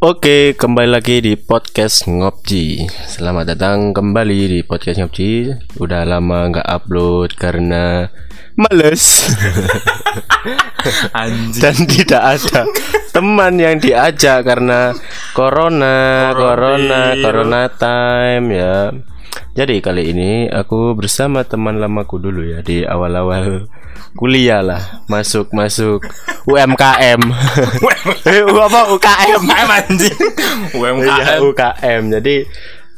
Oke, kembali lagi di podcast Ngopji. Selamat datang kembali di podcast Ngopji. Udah lama nggak upload karena males Anjing. dan tidak ada teman yang diajak karena corona, corona, corona time ya. Jadi kali ini aku bersama teman lamaku dulu ya di awal-awal kuliah lah, masuk masuk UMKM. Eh, apa UKM? UMKM anjing. Iya, UMKM. UKM. Jadi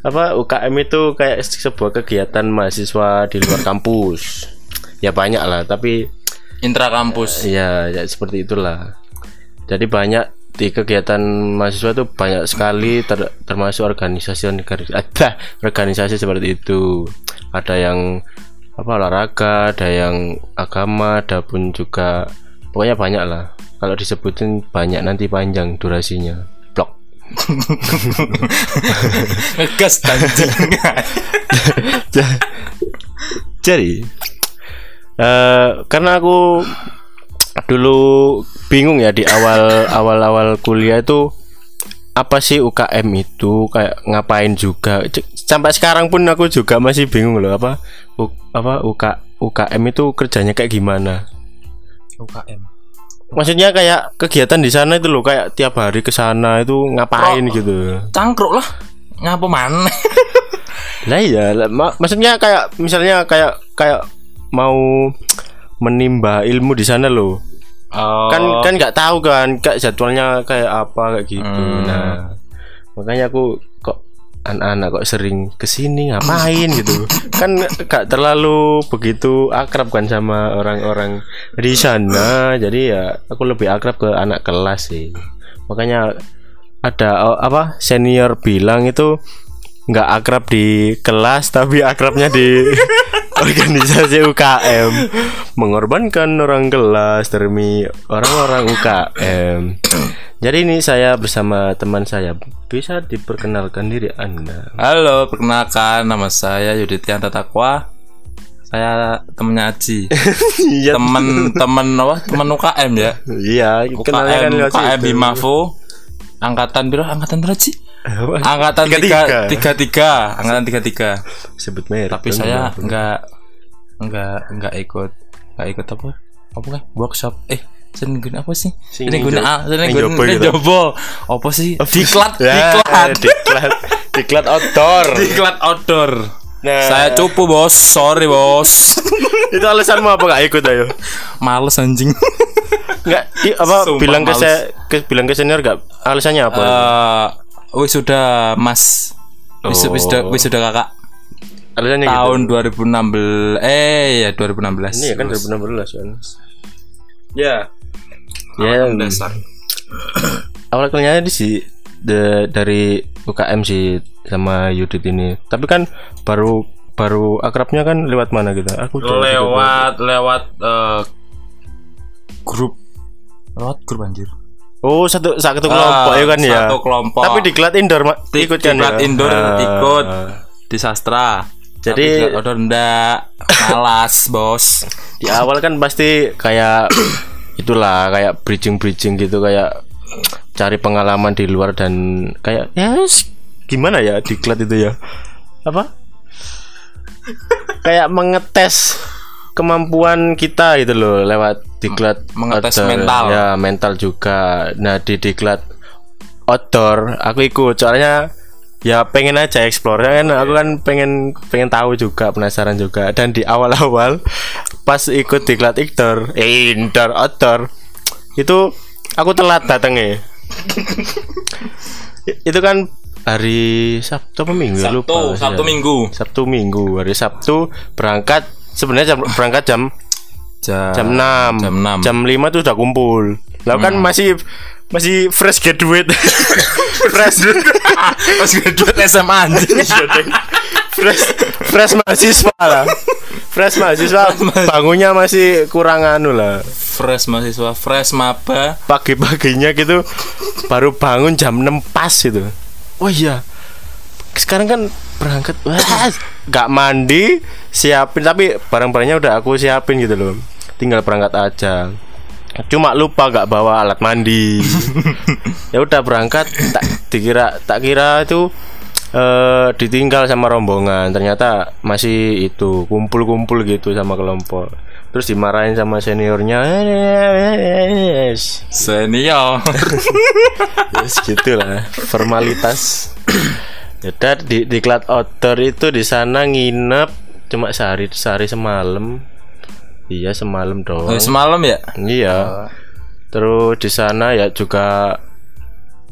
apa UKM itu kayak sebuah kegiatan mahasiswa di luar kampus. Ya banyak lah, tapi Intra kampus. ya, ya seperti itulah. Jadi banyak di kegiatan mahasiswa itu banyak sekali ter- termasuk organisasi ada organisasi seperti itu. Ada yang apa olahraga, ada yang agama, ada pun juga pokoknya banyak lah. Kalau disebutin banyak nanti panjang durasinya. Blok. Ja- Jadi eh karena aku dulu bingung ya di awal awal awal kuliah itu apa sih UKM itu kayak ngapain juga sampai sekarang pun aku juga masih bingung loh apa U- apa UK, UKM itu kerjanya kayak gimana UKM. maksudnya kayak kegiatan di sana itu loh kayak tiap hari ke sana itu ngapain Oh. gitu Cangkruk lah. Ngapa mana? Lah iya, lah, ma- maksudnya kayak misalnya kayak kayak mau menimba ilmu di sana loh. Oh. Kan kan nggak tahu kan kayak jadwalnya kayak apa kayak gitu. Hmm. Nah, makanya aku kok anak-anak kok sering ke sini ngapain gitu. Kan gak terlalu begitu akrab kan sama orang-orang di sana. Jadi ya aku lebih akrab ke anak kelas sih. Makanya ada oh, apa senior bilang itu nggak akrab di kelas tapi akrabnya di organisasi UKM mengorbankan orang kelas demi orang-orang UKM jadi ini saya bersama teman saya bisa diperkenalkan diri anda Halo, perkenalkan nama saya Yuditian Tatakwa. Saya temennya Aji. iya temen temen apa? Temen UKM ya. iya kenalnya kan UKM UKM. Bimafo. Angkatan berapa? Angkatan berapa sih? Apa? Angkatan Tiga tiga tiga. Angkatan tiga tiga. sebut merek tapi dong, saya nggak nggak nggak ikut nggak ikut apa? Apa kan? Workshop. Eh seni guna apa sih? Seni guna ah seni sing guna jobo gitu. apa sih? Diklat Ya, diklat. diklat. Diklat outdoor. Diklat outdoor. Nah. saya cupu bos. Sorry bos. Itu alasanmu apa? Gak ikut ayo. Males anjing. Nggak, i- apa Sumpah bilang ke, males. se- ke bilang ke senior gak alasannya apa? Eh, wis sudah mas wis Oh. wis sudah wis sudah kakak alasannya tahun gitu. 2016 eh ya 2016 Ini ya kan Terus. 2016 kan. ya Ya, Angkatan dasar awal kenyanya di si de- dari UKM sih sama Yudit ini. Tapi kan baru baru akrabnya kan lewat mana gitu? Aku lewat lewat eh, grup lewat grup anjir Oh, satu satu kelompok Ah, ya kan ya. satu kelompok. Tapi diklat indoor Ma- Di- ikut kan diklat ya. indoor Ah, ikut. di sastra Jadi- outdoor ndak malas bos di awal kan pasti kayak itulah kayak bridging bridging gitu kayak cari pengalaman di luar dan kayak ya s- gimana ya diklat itu ya apa kayak mengetes kemampuan kita gitu loh lewat diklat Mengetes outdoor. mental. ya mental juga nah di diklat outdoor aku ikut soalnya ya pengen aja explore kan aku kan pengen pengen tahu juga penasaran juga dan di awal-awal pas ikut diklat indoor eh, indoor outdoor itu aku telat datangnya I- itu kan hari Sabtu apa Minggu ya? lupa Sabtu Sabtu ya. Minggu Sabtu Minggu hari Sabtu berangkat sebenarnya jam berangkat jam jam 6 jam 6 jam 5 tuh udah kumpul. Lah kan masih masih fresh graduate. Fresh. Pas graduate SMA anjing. Fresh. Fresh mahasiswa lah. Fresh mahasiswa. Bangunnya masih kurang anu lah. Fresh mahasiswa fresh maba. Pagi-paginya gitu baru bangun jam 6 pas itu oh iya sekarang kan berangkat wah nggak mandi siapin. Tapi barang-barangnya udah aku siapin gitu loh. Tinggal berangkat aja. Cuma lupa gak bawa alat mandi. Ya udah berangkat tak dikira tak kira itu eh ditinggal sama rombongan. Ternyata masih itu kumpul-kumpul gitu sama kelompok. Terus dimarahin sama seniornya. Yes, Senior. yes gitulah. Formalitas ya di di Cloud Outdoor itu di sana nginep cuma sehari sehari semalam iya semalam doang Oh, semalam ya? Iya. Terus di sana ya juga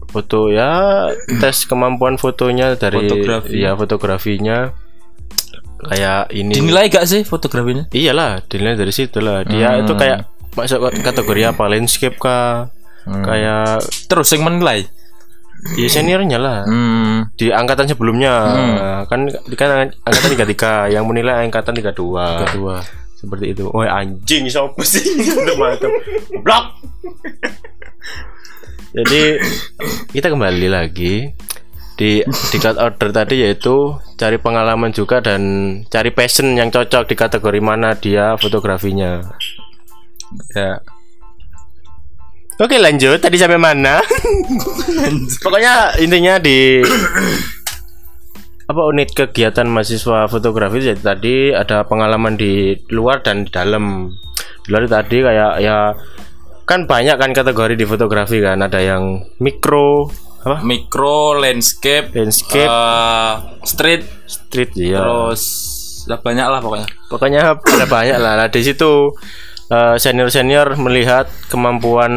foto ya tes kemampuan fotonya dari Fotografi. ya fotografinya kayak ini. Dinilai gak sih fotografinya? Iyalah, dinilai dari situ lah. Dia Hmm. itu kayak masuk kategori apa? Landscape kah? Hmm. Kayak Terus yang menilai? Ya seniornya lah. Hmm. Di angkatan sebelumnya kan kan angkatan 33 yang menilai angkatan 32. Kedua. seperti itu. Oh anjing siapa sih? Mantap. Blok. Jadi kita kembali lagi di di cut order tadi yaitu cari pengalaman juga dan cari passion yang cocok di kategori mana dia fotografinya. Ya. Oke lanjut. Tadi sampai mana? Pokoknya intinya di apa unit kegiatan mahasiswa fotografi jadi tadi ada pengalaman di luar dan di dalam. Di luar tadi kayak ya kan banyak kan kategori di fotografi kan. Ada yang mikro apa? Mikro, landscape, landscape. eh, street, street ya terus ya banyak lah pokoknya. pokoknya ada banyak lah. Nah, di situ senior senior melihat kemampuan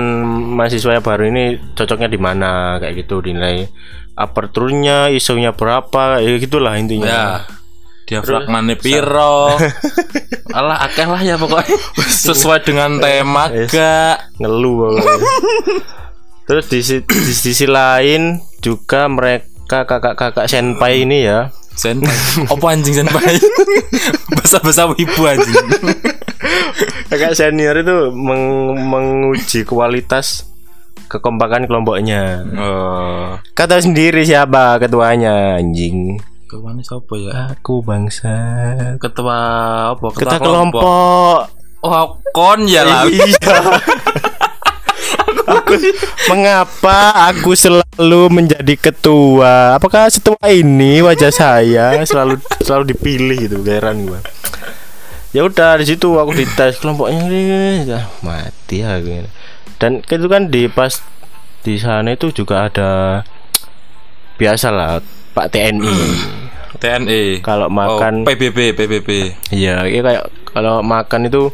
mahasiswa yang baru ini cocoknya di mana kayak gitu dinilai aperturnya isunya berapa ya gitulah intinya Ya. Diafragmane piro. Alah akeh lah ya pokoknya. Sesuai dengan tema gak. ngeluh pokoknya. terus di, si- di sisi lain juga mereka kakak-kakak senpai ini ya Senpai. Apa anjing senpai? Bahasa-bahasa wibu anjing. kakak senior itu meng- menguji kualitas kekompakan kelompoknya Oh. kata sendiri siapa ketuanya anjing Ke mana siapa ya? aku bangsa Ketua apa? ketua kelompok Oh, kon ya lah. iya aku mengapa aku selalu menjadi ketua? Apakah setua ini wajah saya selalu selalu dipilih gitu heran gua. Ya udah di situ aku dites kelompoknya ya, mati aku dan itu kan di pas di sana itu juga ada biasa lah Pak TNI TNI. kalau makan oh, PBB, PBB. Iya, iya kayak kalau makan itu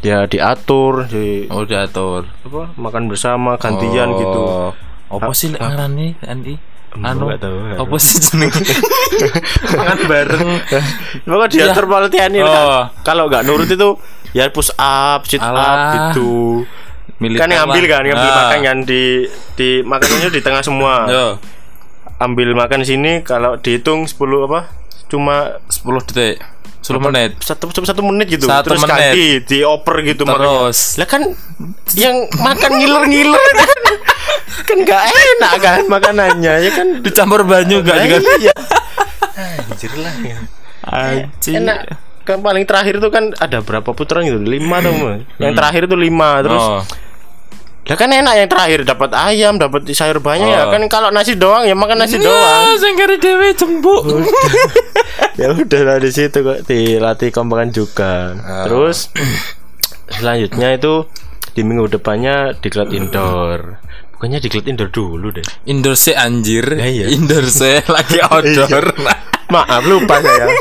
ya diatur, di Oh, diatur. apa makan bersama gantian Oh. gitu. Apa sih lek ngarani TNI? Anu, Nggak tahu, nggak apa sih jeneng? Makan bareng. Pokoknya diatur malah TNI Oh. kan. Kalau nggak nurut itu ya push up, sit up Alah. gitu. Militer kan yang ambil kan, yang ambil Ah. makan kan di di makanannya di tengah semua. Yo, Ambil makan sini kalau dihitung 10 apa? Cuma 10 detik. 10 menit. satu satu, satu menit gitu. Satu Terus menit. ganti, dioper gitu. Terus Lah kan yang makan ngiler-ngiler kan. kan nggak enak kan makanannya ya kan dicampur banyu enggak juga? iya. Anjir lah ya. Anjing. Enak. Kan paling terakhir itu kan ada berapa putaran gitu? Lima tuh, Mas. Yang terakhir itu lima terus. Oh. Lah kan enak yang terakhir dapat ayam, dapat sayur banyak ya. Oh. Kan kalau nasi doang ya makan nasi doang. Ya, sing kari dhewe jembuk. ya udah lah di situ kok dilatih kompakan juga. Ah. Terus selanjutnya itu di minggu depannya diklat indoor. Bukannya diklat indoor dulu deh. Indoor se anjir. Ya, iya. Indoor se lagi outdoor. Maaf lupa saya.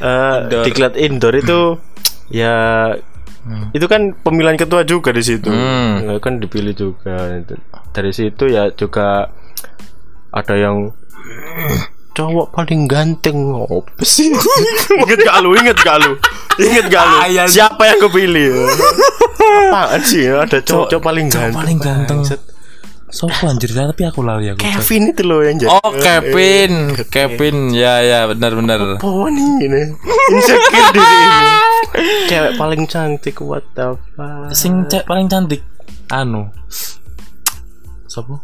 Eh, Indoor. diklat indoor itu ya itu kan pemilihan ketua juga di situ. Hmm. Ya, kan dipilih juga. Dari situ ya juga ada yang cowok paling ganteng apa sih? inget gak lu? Inget gak lu? Inget gak lu? Siapa yang kepilih? Apaan sih? Ada cowok, cowok paling cowok ganteng. paling ganteng. Sopo anjir tapi aku lali aku. Kevin itu loh yang jadi. Oh, Kevin. Kevin. Ya ya benar benar. Nih ini insecure diri ini. Cewek paling cantik what the fuck. Sing cek paling cantik anu. Sopo?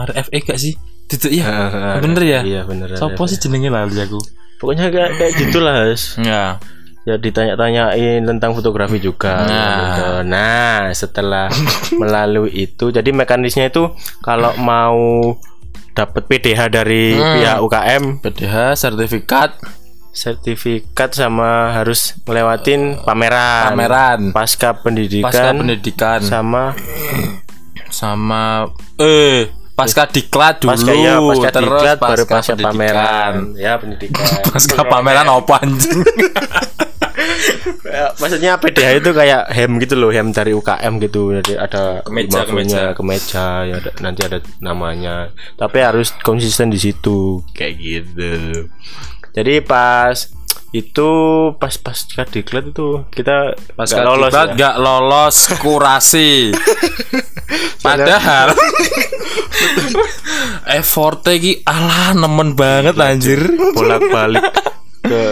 RFE gak sih? Itu iya. Ah, Bener ya? Iya bener. Sopo sih jenenge lali aku. Pokoknya kayak kayak gitulah. Has. Ya. Ya ditanya-tanyain tentang fotografi juga Nah. gitu. nah setelah melalui itu jadi mekanisnya itu kalau mau dapat PDH dari Hmm. pihak UKM PDH sertifikat sertifikat sama harus ngelewatin pameran pameran pasca pendidikan pasca pendidikan sama sama eh pasca diklat dulu pasca ya pasca terus diklat baru pasca pendidikan. pameran ya pendidikan pasca pameran apa anjing maksudnya PDH itu kayak hem gitu loh hem dari UKM gitu. Jadi ada Kemeja, infonya, kemeja. ya ada- nanti ada namanya. Tapi harus konsisten di situ. Kayak gitu. Jadi pas itu pas pas diklat itu kita pasca nggak lolos diklat ya. nggak lolos kurasi. Padahal effortnya ki alah nemen banget anjir. Bolak balik ke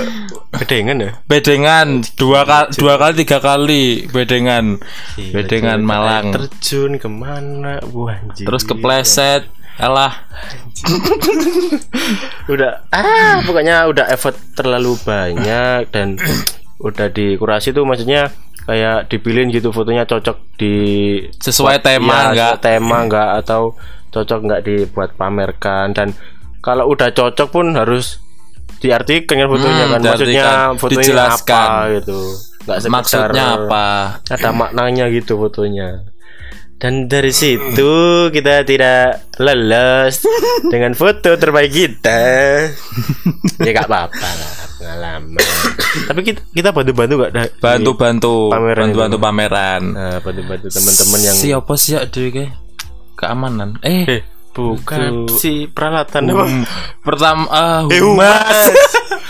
bedengan ya? Bedengan dua kali dua kali tiga kali bedengan. Bedengan Air Malang. Terjun ke mana? Wah anjir. terus kepleset alah. Udah ah pokoknya udah effort terlalu banyak dan udah dikurasi tuh maksudnya kayak dipilihin gitu fotonya cocok di Sesuai tema iya, nggak? sesuai tema enggak atau cocok nggak dibuat pamerkan. Dan kalau udah cocok pun harus diartikan kan fotonya Hmm, kan? maksudnya diartikan, fotonya dijelaskan. apa gitu. Nggak maksudnya apa? Ada maknanya gitu fotonya. Dan dari situ kita tidak lolos dengan foto terbaik kita. Ya gak apa-apa lah. Pengalaman tapi kita kita bantu-bantu gak ada bantu bantu pameran bantu bantu pameran. Nah, bantu-bantu teman-teman yang siapa sih ada kayak? Keamanan. Eh eh bukan si peralatan apa Hmm, pertama ah eh humas.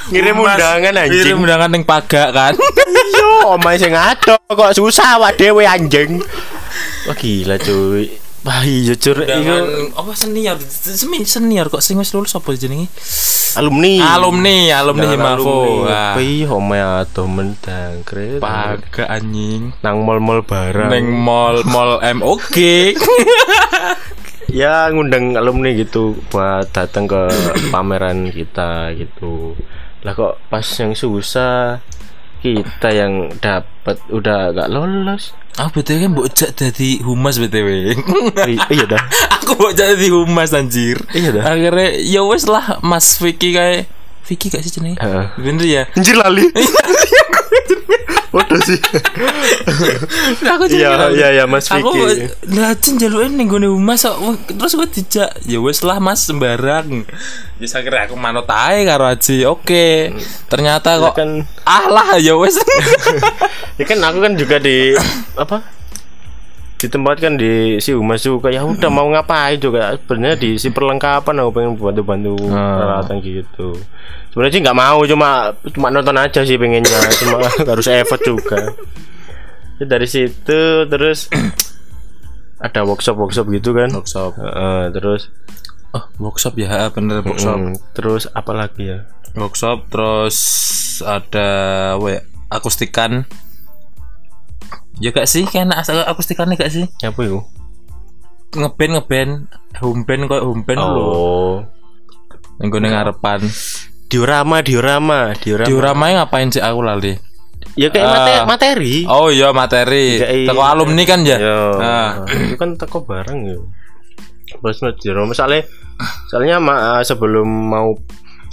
ngirim Humas. undangan ngirim anjing undangan yang pagak kan? Yo omai sing ngaco kok susah awak dhewe anjing. Wah gila cuy. Wah iya undangan Iku apa senior? Semi senior kok sing wis lulus apa jenenge? Alumni. Alumni alumni Himafo alumni. Wah, Pi omai atuh mendang kret pagak anjing. Nang mall-mall barang. Neng mall mall MOG ya ngundang alumni gitu buat datang ke pameran kita gitu. Lah kok pas yang susah kita yang dapat udah gak lolos. Ah btw kan bocah jadi humas btw iya dah. Aku bocah jadi humas anjir. Iya dah. Akhirnya ya wes lah Mas Vicky kayak Vicky gak sih jenenge? Heeh. bener ya? Anjir lali Waduh sih. Aku iya iya iya Mas aku Vicky. lajeng jalukin ning gone humas kok terus gue dijak ya wes lah mas sembarang. Ya akhirnya aku manut ae karo Aji. Oke ternyata Ya kok kan. ah lah ya wes ya kan aku kan juga di apa? Ditempatkan di si Humas juga ya udah mau ngapain? Juga sebenarnya di si perlengkapan aku pengen bantu-bantu Ah. peralatan gitu sebenarnya sih nggak mau cuma cuma nonton aja sih pengennya cuma harus effort juga. Ya, dari situ terus ada workshop workshop gitu kan? Workshop. Heeh, terus oh workshop ya bener workshop. Mm, terus apa lagi ya? Workshop terus ada we akustikan. Ya gak sih? Kayak asal akustikannya gak sih? Apa itu? Ngeband ngeband. Home band kok home band lho oh. Yang gue ngarepan diorama diorama diorama dioramanya ngapain sih aku lali ya kayak Ah. mate- materi oh iya materi Kayak teko iya. alumni kan ya itu kan teko bareng ya. Terus Jero misalnya soalnya ma- sebelum mau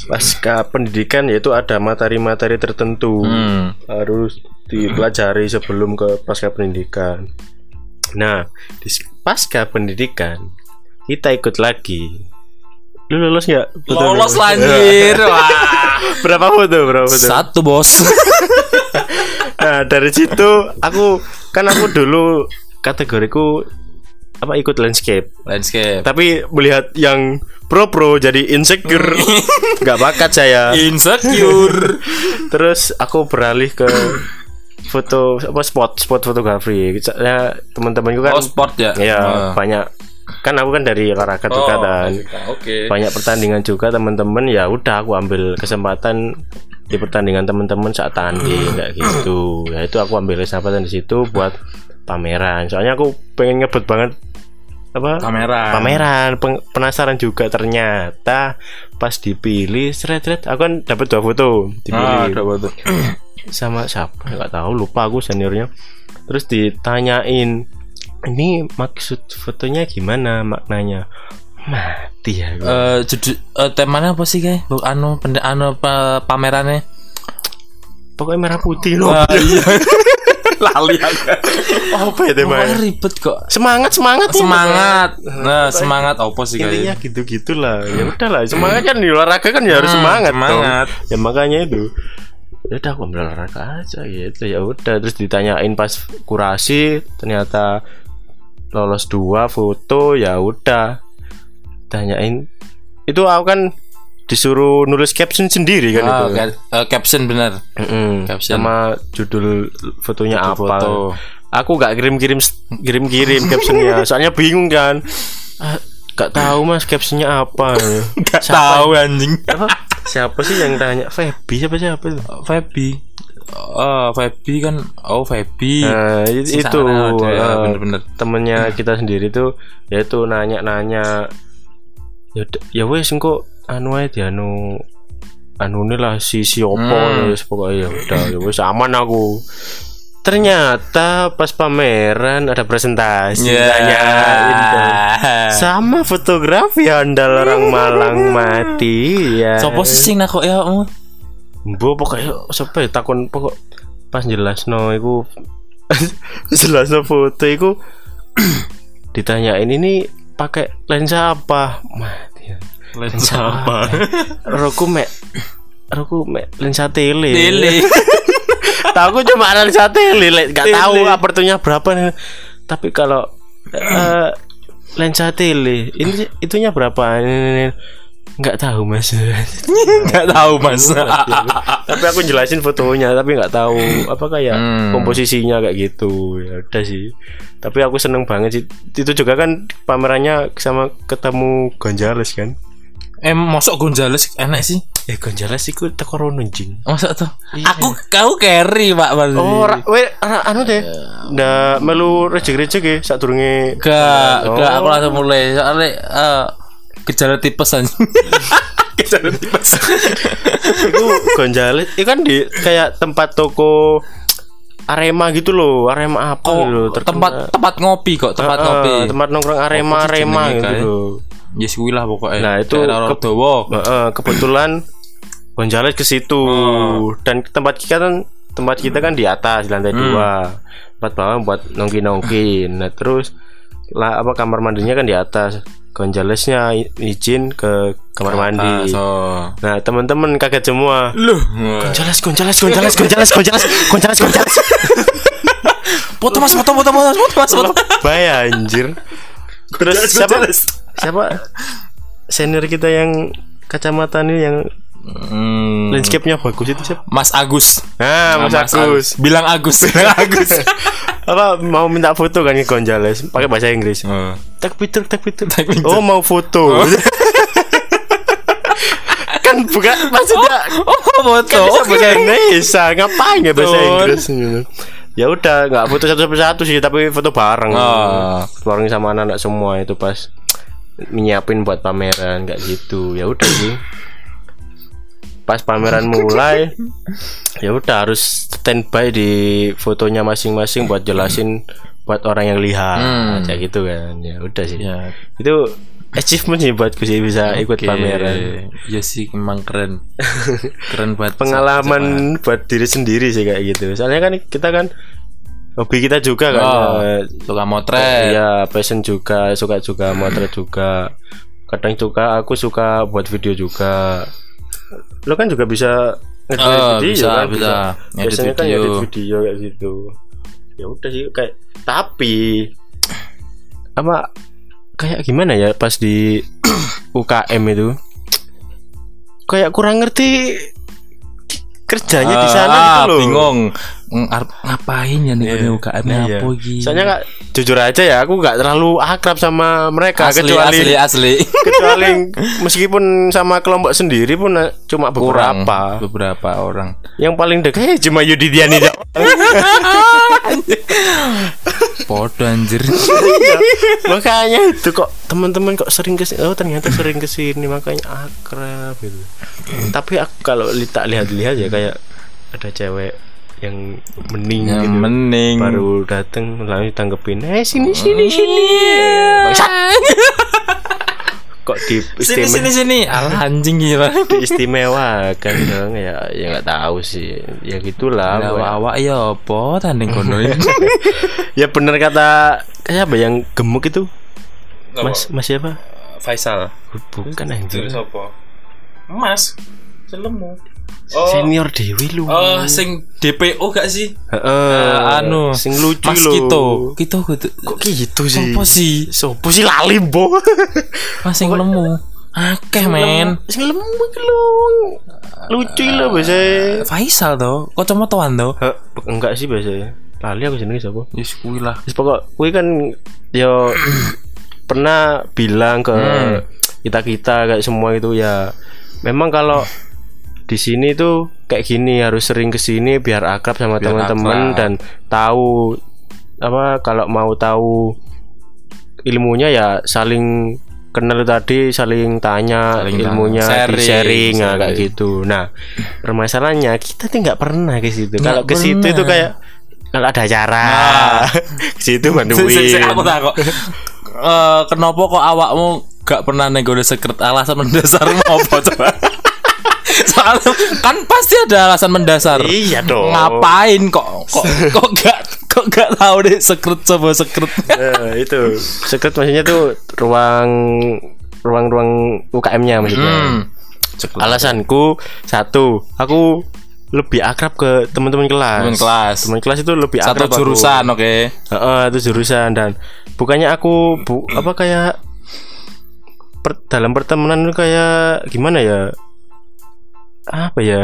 pasca pendidikan yaitu ada materi-materi tertentu Hmm. harus dipelajari sebelum ke pasca pendidikan. Nah, di pasca pendidikan kita ikut lagi. Lu lolos nggak? Foto lolos lanjir wah. Berapa foto? Berapa foto? satu bos. Nah dari situ aku kan aku dulu kategoriku apa ikut landscape. Landscape. Tapi melihat yang pro pro jadi insecure. Nggak bakat saya. Insecure. Terus aku beralih ke foto apa spot spot fotografi. Soalnya teman-temanku kan oh sport ya? Ya Ah. banyak kan aku kan dari olahraga juga Oh, kan oke. banyak pertandingan juga teman-teman. Ya udah aku ambil kesempatan di pertandingan teman-teman saat tanding kayak gitu. Ya itu aku ambil kesempatan di situ buat pameran. Soalnya aku pengen ngebut banget apa? Pameran. pameran. Peng- penasaran juga ternyata pas dipilih seret seret aku kan dapat dua foto Ah, dipilih ada foto. sama siapa? Nggak tahu lupa aku seniornya. Terus ditanyain ini maksud fotonya gimana maknanya mati ya gua. Eh judul eh, temanya apa sih guys? Bu- Anu pende anu pa- pamerannya. pokoknya merah putih loh Ah, iya. Lali aku. apa ya temanya Pokoknya ribet kok. semangat semangat ya, Semangat. Nah, semangat apa sih intinya guys? gitu gitulah ya udahlah semangat kan di olahraga kan ya harus Hmm, semangat dong. semangat. ya makanya itu ya udah aku ambil olahraga aja gitu ya udah terus ditanyain pas kurasi ternyata lolos dua foto ya udah tanyain itu aku kan disuruh nulis caption sendiri kan Ah, itu ca- eh, caption benar. Mm-mm. caption. sama judul fotonya apa Foto. aku nggak kirim kirim kirim kirim captionnya soalnya bingung kan Ah, nggak tahu mas captionnya apa Gak Siapa tahu anjing. apa siapa sih yang tanya Feby siapa siapa itu Feby. Oh, Feby kan oh Feby. nah itu, itu ada, ya, eh, bener-bener. temennya kita sendiri tuh yaitu nanya-nanya ya ya wes engko anu ae di anu anu ini lah si si opo Hmm. wes pokoknya ya udah ya wes aman aku ternyata pas pameran ada presentasi Ya. tanyain dong. sama fotografi andal orang Malang mati ya Sopo sih sing nakok ya kamu? Mbok pokoknya ya takon pokok pas jelas no iku jelas no foto iku ditanyain ini pakai lensa apa mati. Lensa apa? Roku mek Roku mek lensa tele Tele. tahu aku cuma lensa tele le. gak tahu apertunya berapa nih tapi kalau eh, lensa tele ini itunya berapa ini, ini, ini. Nggak tahu mas Gak tahu Mas. tapi aku jelasin fotonya tapi nggak tahu apa kayak Hmm. komposisinya kayak gitu ya udah sih tapi aku seneng banget sih itu juga kan pamerannya sama ketemu Gonzales kan Eh mosok Gonzales enak sih. eh Gonzales itu teko rono jing Masa tuh? Iya. Aku kau carry Pak Mas. oh ra, we, ra- anu deh ndak melu rejek-rejek ya saat durunge Gak, Oh. gak aku langsung mulai soalnya eh gejala tipes anjing. gejala tipes. itu Gonzales itu kan di kayak tempat toko Arema gitu loh Arema apa Oh, gitu loh, terkenal. tempat tempat ngopi kok, tempat Ah, ngopi. tempat nongkrong Arema sih Arema gitu loh Yes kuwi lah pokoknya. Nah, itu ke-. Heeh, kebetulan Gonzales ke situ Oh. dan tempat kita kan tempat kita kan di atas di lantai Hmm. dua tempat bawah buat nongki nongki nah terus lah apa kamar mandinya kan di atas Gonzalesnya izin ke kamar mandi. So. nah teman-teman kaget semua. Loh, Gonzales Gonzales Gonzales Gonzales Gonzales Gonzales Gonzales. Foto Mas, foto foto foto foto Mas, foto. Bahaya anjir. Terus siapa? Siapa? Senior kita yang kacamata ini yang Hmm. landscape-nya bagus itu siapa Mas Agus. Nah, Mas Agus. Bilang Agus. Bilang Agus. Apa mau minta foto kan ke Gonzales pakai bahasa Inggris. Oh. Tak picture, tak picture. Take picture. Oh, mau foto. kan bukan maksudnya Oh, foto. kan bisa bahasa Indonesia, ngapain ya bahasa. Inggris gitu. Ya udah, nggak foto satu satu sih, tapi foto bareng. Oh. Bareng sama anak-anak semua itu pas nyiapin buat pameran kayak gitu. Ya udah sih. Pas pameran mulai, ya udah harus standby di fotonya masing-masing buat jelasin buat orang yang lihat Hmm. kayak gitu kan. Ya udah sih. Ya. Itu achievement sih buatku sih bisa ikut Oke. pameran. Ya sih emang keren. keren banget. Pengalaman buat diri sendiri sih kayak gitu. Soalnya kan kita kan hobi kita juga kan. Oh, ya. suka motret. Iya, passion juga, suka juga motret juga. Kadang juga aku suka buat video juga. Lo kan juga bisa ngedit Oh, video bisa, kan bisa. Ngedit Biasanya kan video. ngedit video kayak gitu. Ya udah sih kayak tapi apa kayak gimana ya pas di UKM itu kayak kurang ngerti kerjanya di sana Ah, gitu loh. bingung ngapain ya nih Iya. UKM Iya. apa iki Soalnya kak jujur aja ya aku nggak terlalu akrab sama mereka asli kecuali asli asli kecuali meskipun sama kelompok sendiri pun eh, cuma kurang beberapa. beberapa orang Yang paling dekat ya cuma Yudidiani doang. podo anjir. makanya itu kok teman-teman kok sering ke sini oh ternyata sering ke sini makanya akrab gitu tapi aku kalau tak lihat-lihat ya kayak ada cewek yang mening Yang gitu mending. baru dateng lalu tanggepin eh sini sini sini Bangsat. kok di Sini istimewa sini sini. Alah anjing gila. diistimewakan dong ya ya nggak tahu sih ya gitulah Lah pokoknya. awak ya apa tanding kono ya bener kata kayak apa yang gemuk itu mas mas siapa Faisal. bukan anjir apa? Mas. Selemu. Senior Dewi lu Oh, sing DPO gak sih? Heeh, anu, sing lucu Mas lho. Kito. Kito gitu. Kok gitu sih? Sopo sih? Sopo sih lali, Bo? Mas sing lemu. Akeh men. Sing lemu iki lho. Lucu lho biasa. Faisal to, kacamataan to. Heh, enggak sih biasa. Lali aku jenenge sapa? Wis kuwi lah. Wis pokok kuwi kan yo pernah bilang ke Hmm. kita-kita kayak semua itu ya memang kalau di sini tuh kayak gini harus sering ke sini biar akrab sama teman-teman dan tahu apa kalau mau tahu ilmunya ya saling kenal tadi saling tanya Saling ilmunya tanya. di Sharing, sharing nah, kayak sharing. gitu nah permasalahannya kita tuh nggak pernah ke situ kalau ke situ itu kayak kalau ada acara Nah. ke situ bantuin aku tak kok. Eh, kenapa kok awakmu gak pernah nego sekret alasan mendasarmu apa coba? Soalnya kan pasti ada alasan mendasar. Iya dong. Ngapain kok kok kok gak kok gak tahu deh sekret coba sekret. Eh, itu secret maksudnya tuh ruang ruang-ruang UKM-nya maksudnya. Hmm. Alasanku satu, aku lebih akrab ke teman-teman kelas. Teman kelas. Teman kelas itu lebih Satu akrab aku. jurusan, oke. Heeh, itu jurusan dan bukannya aku bu apa kayak per- dalam pertemanan itu kayak gimana ya? Apa ya?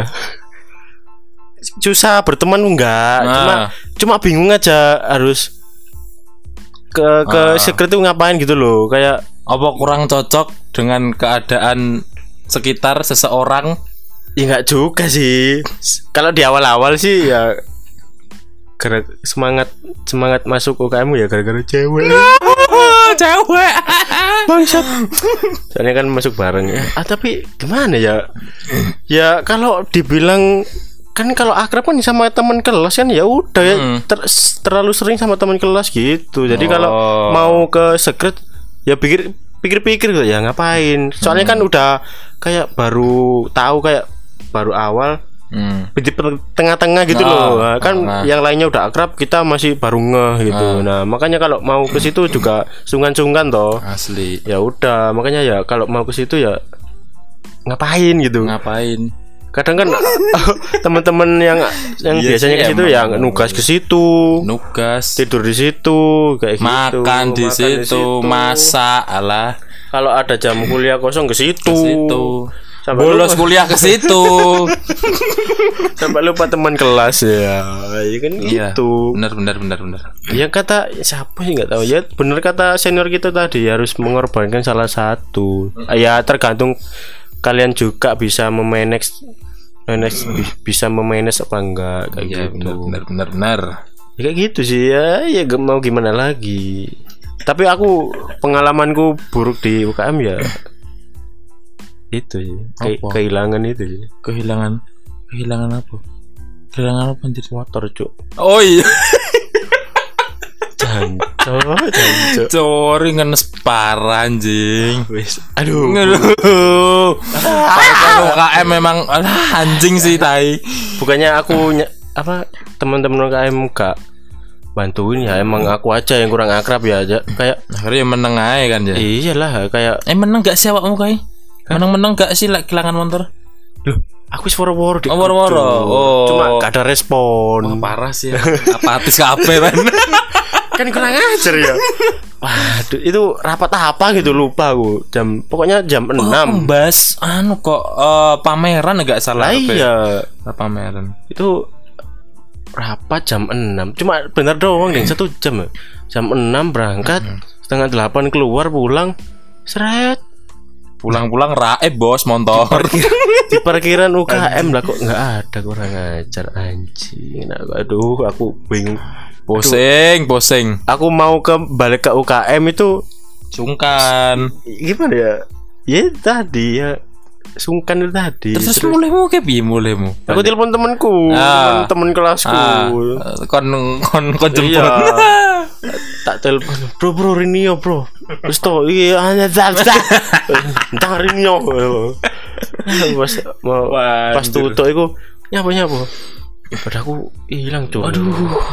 Susah berteman enggak, cuma Nah. cuma bingung aja harus ke ke Ah. secret itu ngapain gitu loh. Kayak Apa kurang cocok dengan keadaan sekitar seseorang? ya nggak juga sih. Kalau di awal-awal sih ya gara semangat semangat masuk UKM ya gara-gara cewek. Cewek. Bangsat. Soalnya kan masuk bareng ya. Ah tapi gimana ya? Ya kalau dibilang kan kalau akrab kan sama teman kelas kan ya udah ya Hmm. ter- terlalu sering sama teman kelas gitu. Jadi kalau Oh. mau ke secret ya pikir pikir-pikir gitu ya ngapain. Soalnya kan udah kayak baru tahu kayak baru awal Hmm. di tengah-tengah gitu Nah, loh Nah, kan nah. yang lainnya udah akrab kita masih baru ngeh gitu nah makanya kalau mau ke situ juga sungkan-sungkan toh Asli. ya udah makanya ya kalau mau ke situ ya ngapain gitu Ngapain? kadang kan teman-teman yang yang Iya biasanya ke situ ya nugas ke situ Nugas. tidur di situ kayak gitu makan di Makan situ, masak, alah kalau ada jam kuliah kosong ke situ ke situ. Sampai Bolos lupa, kuliah ke situ. sampai lupa teman kelas ya. Ya kan Iya. gitu. Benar benar benar benar. Ya kata siapa sih nggak tahu. Ya bener kata senior kita tadi harus mengorbankan salah satu. Ya tergantung kalian juga bisa memanage manage bi- bisa memanage apa enggak kayak Iya gitu. benar benar benar benar. ya, kayak gitu sih ya. Ya mau gimana lagi? Tapi aku pengalamanku buruk di UKM ya itu sih ke- Apa? kehilangan itu sih Kehilangan kehilangan apa? Kehilangan apa anjir? motor cuk Oh iya. janco janco Cori ngenes parah anjing. wis aduh Aduh. UKM memang alah anjing sih tai. bukannya aku ny- apa teman-teman UKM gak bantuin ya emang aku aja yang kurang akrab ya aja kayak Akhirnya meneng aja kan ya. iyalah kayak Eh meneng gak sih awakmu kai? Meneng-meneng gak sih like kehilangan motor? loh aku woro-woro di Oh, woro-woro. Oh. cuma gak ada respon parah sih ya. Apatis kabeh kan. kan kurang ajar ya waduh itu rapat apa gitu lupa aku jam pokoknya jam 6 Mbas anu kok eh, pameran agak salah. lah apa ya? iya pameran. itu rapat jam 6 cuma bener doang deh satu jam ya jam 6 berangkat setengah delapan keluar pulang seret Pulang-pulang raib bos motor. di parkiran UKM lah kok nggak ada kurang ajar anjing nah, aduh aku bingung Pusing, pusing. aku mau ke balik ke UKM itu Sungkan. gimana ya ya tadi ya sungkan itu tadi Terus Terus mulaimu ke piye mulaimu? aku telepon temanku Ah. temen kelasku Ah, kon kon kon jemput. Iya. tak telepon bro bro Rinio bro terus iya hanya zap zap entah Rinio pas pas anjir. tutup itu nyapa nyapa pada aku hilang tuh aduh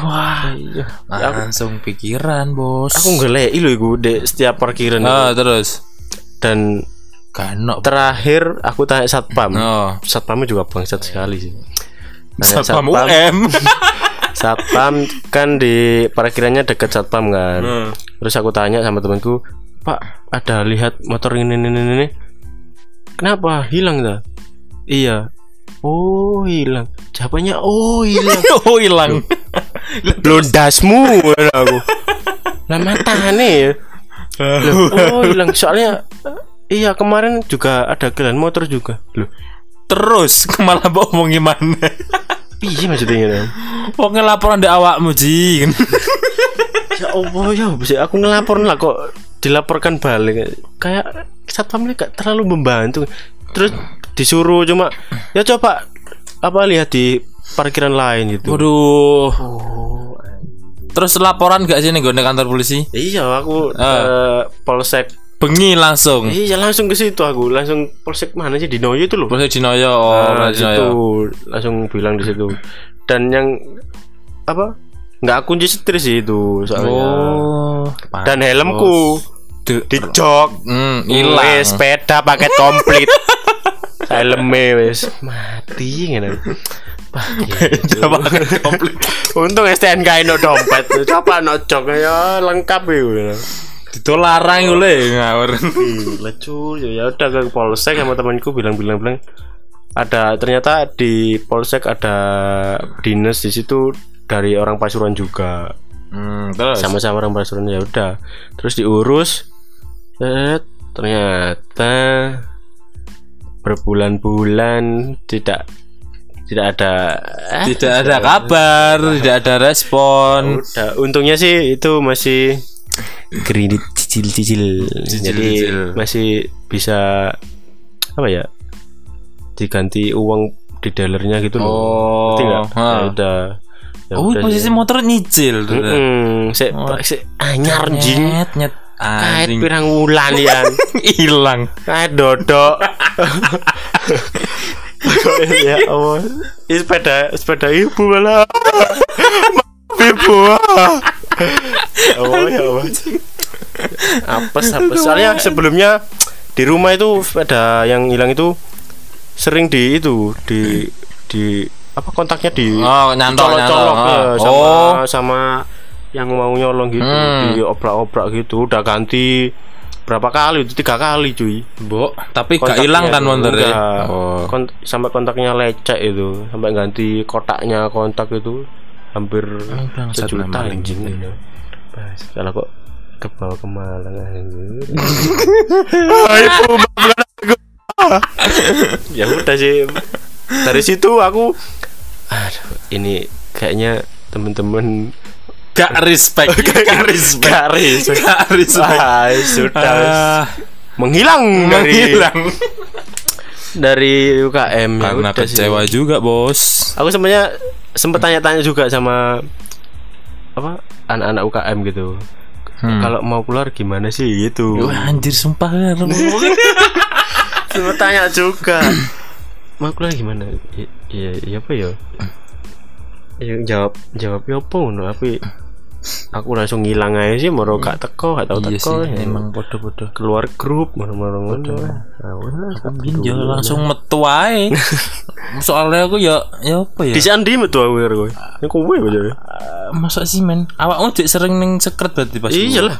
Wah, iya. langsung pikiran, Bos. aku ngelei lho iku di setiap parkiran. Ah, terus dan kanok. terakhir aku tanya satpam Oh. satpamnya juga bangsat sekali sih Tanya Satpam UM. satpam kan di parkirannya deket satpam kan. Hmm. terus aku tanya sama temanku pak ada lihat motor ini ini ini ini? Kenapa? Hilang dah iya. Oh hilang. Jawabannya oh hilang. Oh, hilang. blondasmu aku. Lah matane ya. Loh, oh hilang. Soalnya iya kemarin juga ada kalian motor juga. Loh. Terus malah omong gimana? Piye maksudnya ini Wong laporan di awakmu, Ji. ya Allah ya bisa aku ngelapor lah kok dilaporkan balik kayak satpamnya gak terlalu membantu terus disuruh cuma ya coba apa lihat di parkiran lain gitu Waduh. oh Terus laporan gak sih nih gue kantor polisi? iya aku Ah. eh, polsek Bengi langsung. iya langsung ke situ aku. Langsung polsek mana sih? Di Noyo itu loh. Polisi Dinoyo, oh, Nah, Dinoyo. langsung bilang di situ. Dan yang apa? Nggak kunci setir sih itu soalnya. Oh. dan helmku di jok hilang. Hilang. sepeda paket komplit. Helmnya wes mati ngene. Komplit. untung STNK no dompet. Coba no jok ya lengkap ya Itu larang oleh ngawur. lucu. Ya udah ke polsek sama temanku bilang-bilang bilang ada ternyata di polsek ada dinas di situ dari orang Pasuruan juga. Hmm, terus. sama-sama orang Pasuruan ya udah. Terus diurus. Set, ternyata berbulan-bulan tidak tidak ada eh, tidak ada kabar, tidak ada respon. udah. Untungnya sih itu masih kredit cicil-cicil jadi Cicil-cicil. masih bisa apa ya diganti uang di dalernya gitu loh Oh, Ngerti nggak? ha. ya udah ya Oh, udah posisi sih. motor nyicil. Oh. sik anyar anjing Nyet, nyet. kait pirang wulan ya Hilang. kait dodok ya Allah ini sepeda sepeda ibu malah Maaf, ibu ya Allah ya Allah apes apes soalnya sebelumnya di rumah itu sepeda yang hilang itu sering di itu di di apa kontaknya di Oh, nyantol, nyantol. ya, Ah. sama Oh. sama yang mau nyolong gitu Hmm. di oprak-oprak gitu udah ganti berapa kali itu tiga kali cuy Mbok, tapi gak Kontaknya hilang kan motor Enggak. Oh. Sampai kontaknya lecek itu sampai ganti kotaknya kontak itu hampir bangsat sejuta maling anjing gitu. Pas, kalau kok ke bawah ke Malang anjir. ya udah sih dari situ aku aduh ini kayaknya temen-temen Gak respect, gak respect, gak respect. gak respect. Ah, sudah Ah, menghilang menghilang dari UKM ya karena udah sih. kecewa juga bos. aku sebenarnya sempet tanya-tanya juga sama apa anak-anak UKM gitu. Hmm. kalau mau keluar gimana sih gitu. Wah, anjir sumpah sempet tanya juga. Mau keluar gimana? Ya ya, ya apa ya? Ya jawab jawab ya apa ngono tapi aku langsung ngilang aja sih mau gak teko gak tau iya teko sih, ya. emang podo-podo. keluar grup mana-mana ngono Nah, Mungkin ya peduli. langsung metu ae. Soalnya aku ya ya apa ya? di sandi metu aku karo kowe ini kowe aja Eh, Masa sih men? Awakmu dik sering ning sekret berarti pas. Iya lah.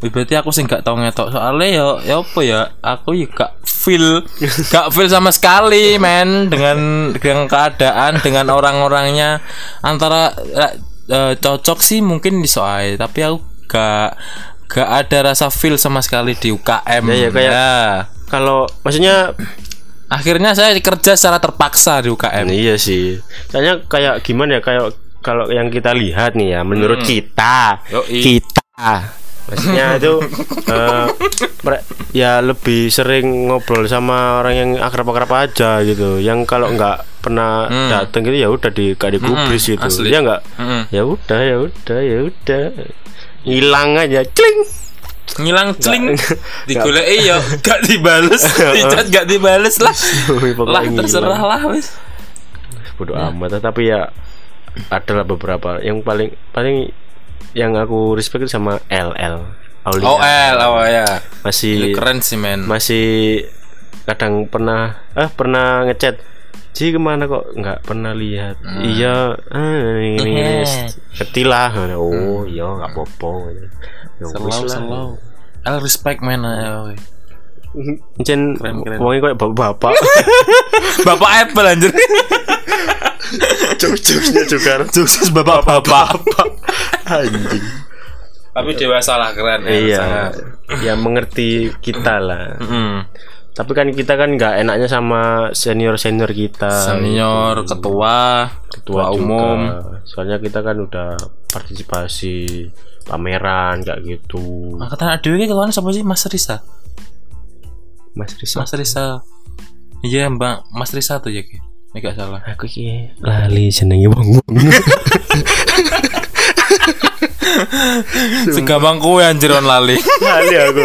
Wih, berarti aku sih gak tau ngetok soalnya ya ya apa ya aku ya gak feel gak feel sama sekali men dengan dengan keadaan dengan orang-orangnya antara eh, eh, cocok sih mungkin di soal tapi aku gak gak ada rasa feel sama sekali di UKM Ya, ya, kayak- Ya. kalau maksudnya akhirnya saya kerja secara terpaksa di UKM iya sih. Soalnya kayak gimana ya kayak kalau yang kita lihat nih ya menurut kita Yoi. kita maksudnya itu mere- ya lebih sering ngobrol sama orang yang akrab-akrab aja gitu. Yang kalau nggak pernah Hmm. dateng gitu ya udah di gak digubris gitu. asli. ya nggak? Mm-mm. ya udah ya udah ya udah. Hilang aja cling. Ngilang celing digoleki ya gak dibales. Dicat gak dibales lah. Lah ngilang. terserah lah wis. Bodoh amat. Tapi ya adalah beberapa. Yang paling paling yang aku respect sama LL Aulia. oh L oh ya. Masih keren sih men. masih kadang pernah ah pernah ngechat Ji ke mana kok? Nggak pernah lihat. Iya ah, ini, ini, ini. ngerti lah oh iya nggak popo ya wis Slow, lah. slow. L respect man. Ya, Keren, keren. wongnya kayak bapak-bapak. Bapak Apple anjir. jokes-jokesnya juga. Sukses bapak-bapak. Anjing. Tapi dewasa lah keren. Iya. Sangat. ya mengerti kita lah. Mm. Tapi kan kita kan nggak enaknya sama senior senior kita Senior, ketua, ketua juga. umum. soalnya kita kan udah partisipasi pameran kayak gitu Angkatan adewe iki kawan siapa sih Mas Risa? Mas Risa Mas Risa. Iya, Mbak Mas Risa tuh ya, Ki. Ini gak salah. aku ki lali jenenge wong wong Segampang kowe anjir on lali. lali aku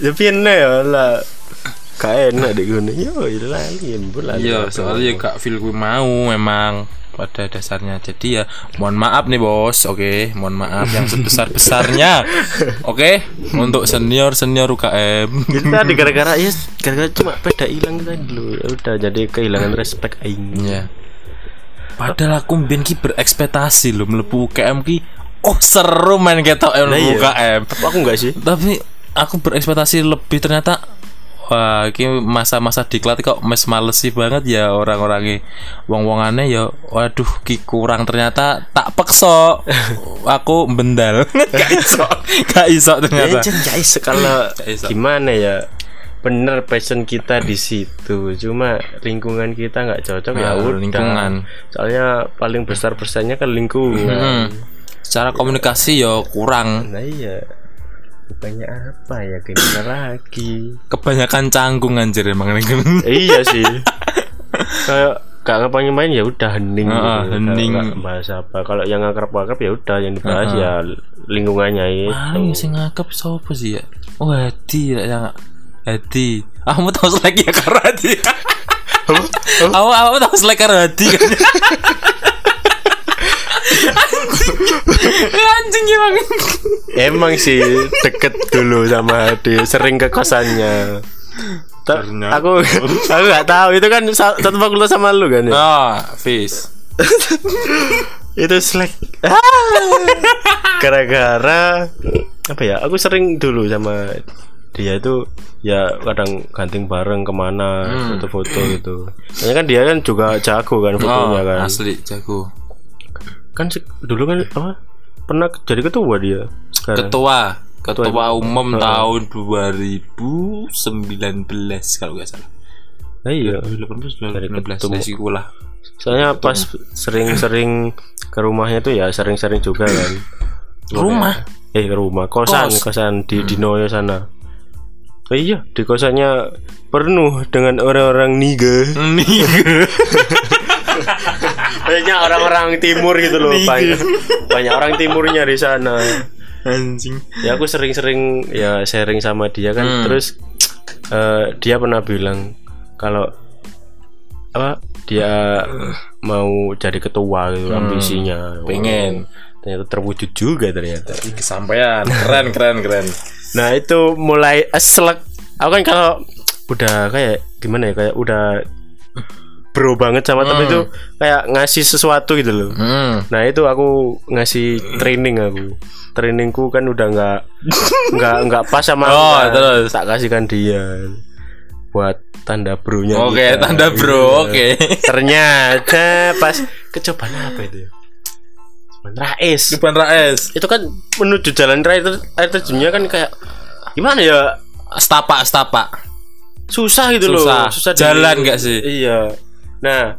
ya piene ya lah gak enak deh gue yo lali mbok lali Iya, soalnya ya gak feel gue mau memang pada dasarnya. Jadi ya mohon maaf nih bos, oke, mohon maaf yang sebesar besarnya, oke, untuk senior senior UKM. kita di gara-gara ya gara-gara cuma beda hilang tadi dulu ya udah jadi kehilangan respect aing Iya. Padahal aku mbien ki berekspektasi loh mlebu UKM ki oh seru main ketok iya. UKM. Tapi aku enggak sih Tapi aku berekspektasi lebih ternyata wah ini masa-masa diklat kok mes males sih banget ya orang-orangnya. Wong-wongannya ya waduh ki kurang. Ternyata tak pekso aku bendal gak iso. Gak iso ya ternyata ya iso. Kalau Gak gimana ya? Bener passion kita di situ. Cuma lingkungan kita nggak cocok ya Ah, udah. lingkungan. soalnya paling besar besarnya kan lingkungan. Hmm. secara komunikasi ya kurang. Nah iya bukannya apa ya gimana lagi. Kebanyakan canggung anjir emang ini. Iya sih. Kayak gak pengen main ya udah hening Ah, gitu. hening. Nggak bahas apa. Kalau yang akrab-akrab ya udah yang dibahas Ah. ya lingkungannya itu paling sing ngakep siapa sih ya? Oh Hadi ya yang Hadi. Ah, kamu tahu selek ya karo Hadi? Aku aku tahu selek karo Hadi? Kan Anjing Anjing emang Emang sih deket dulu sama Ade, sering ke kosannya. Ta- Ternyata. aku aku nggak tahu itu kan sa- satu fakultas sama lu kan ya. Oh, Fis Itu slack. Ah. Gara-gara apa ya? Aku sering dulu sama dia itu ya kadang ganting bareng ke mana foto-foto gitu. Soalnya kan dia kan juga jago kan Oh, fotonya kan. asli jago Kan dulu kan apa? Pernah jadi ketua dia. Sekarang. Ketua Ketua Ketua umum Heeh. tahun 2019 kalau nggak salah. Nah, iya. 2018 Dari 2019 ketemu. dari sekolah. Soalnya pas sering-sering ke rumahnya tuh ya sering-sering juga kan. Rumah? Eh ke rumah kosan Kos. kosan di di Noyo sana. Oh iya di kosannya penuh dengan orang-orang niga. Nih. Banyak orang-orang timur gitu loh. Banyak, banyak orang timurnya di sana. Anjing. Ya aku sering-sering ya sharing sama dia kan. Hmm. Terus eh, dia pernah bilang kalau apa dia mau jadi ketua gitu ambisinya. Hmm. Pengen. ternyata terwujud juga ternyata Kesampaian. Keren keren keren. nah itu mulai eslek aku kan kalau udah kayak gimana ya kayak udah bro banget sama temen Hmm. itu kayak ngasih sesuatu gitu loh Hmm. nah itu aku ngasih training aku trainingku kan udah nggak nggak nggak pas sama aku Oh, kan. terus? tak kasihkan dia buat tanda bronya Oke, kita. tanda bro. Iya. Oke. ternyata pas kecobaan apa itu Cuman Rais Depan Rais. itu kan menuju jalan ter- air terjunnya kan kayak gimana ya Setapak setapak. susah gitu Susah. loh Jalan nggak sih? iya nah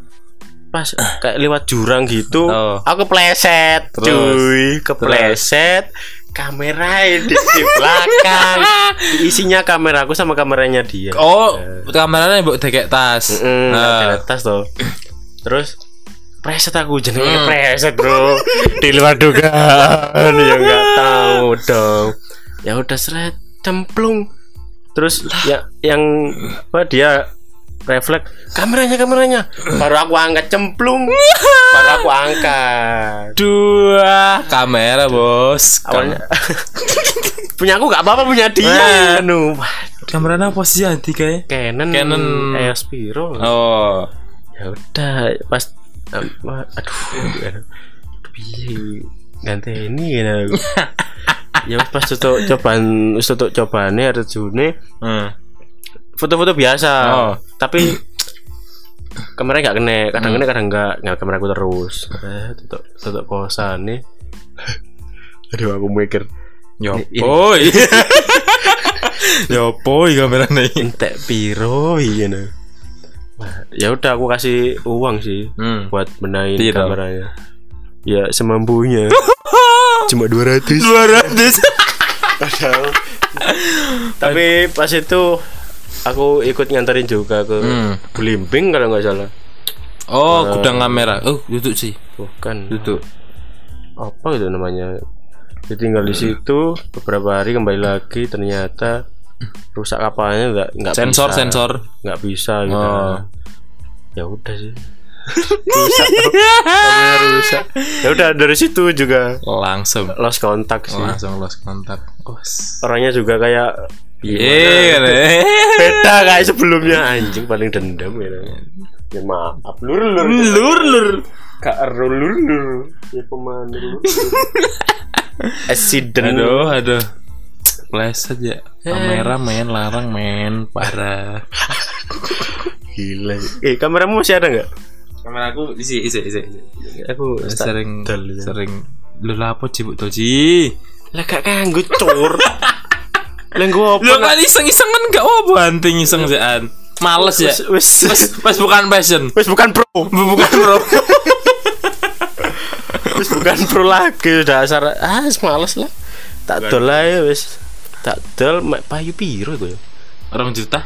pas kayak lewat jurang gitu Oh. aku kepleset Terus? cuy kepleset kamera di, di belakang isinya kameraku sama kameranya dia Oh, kameranya mbok dekek tas. Mm, Nah. di atas tuh terus preset aku jenenge Hmm. preset bro di luar dugaan ya nggak tahu dong ya udah seret cemplung terus ya yang apa dia refleks kameranya kameranya baru aku angkat cemplung baru aku angkat Dua kamera, Bos. awalnya punya aku nggak apa-apa punya Eh. dia anu kameranya apa sih anti kayak? Canon Canon. EOS Piro Oh. ya udah pas apa, aduh piye ganti ini ya ya pas tutup cobaan tutup cobaannya ada june Hmm. Foto-foto biasa Oh. tapi kamera nggak kena kadang kena kadang nggak nggak kamera aku terus eh, tutup tutup kosan nih aduh aku mikir boy. Yo, boy kameranya. entek piro iya nah. Ya udah aku kasih uang sih Hmm. buat benahin Tidak. kameranya ya semampunya cuma 200 200. tapi pas itu aku ikut nganterin juga ke Hmm. Blimbing kalau nggak salah Oh, gudang kamera. Oh, duduk sih. bukan Duduk. apa itu namanya dia tinggal di situ beberapa hari kembali lagi ternyata rusak kapalnya nggak nggak Sensor, bisa. sensor. nggak bisa gitu Oh. ya udah sih rusak rusak ya udah dari situ juga Langsung. lost kontak sih Langsung lost kontak. Orangnya juga kayak Iya, gimana? beda kayak sebelumnya anjing paling dendam ya ya maaf lur lur Lur lur. kak lur lur lur ya pemanu lur. accident Aduh, aduh. Pleset ya. Kamera main larang men parah. gila eh kameramu masih ada nggak Kamera aku isi isi isi. aku Sering sering lu lapo cibuk to Ci? lah gak kanggo cur lah gua Lu apa kan iseng-iseng kan gak apa banting iseng sean. Males ya. wis Pas, wis pas bukan passion. wis bukan pro Bukan bro. wis bukan pro lagi udah asar ah wis males lah tak dol ae wis tak dol mek payu piro iku ya Orang juta.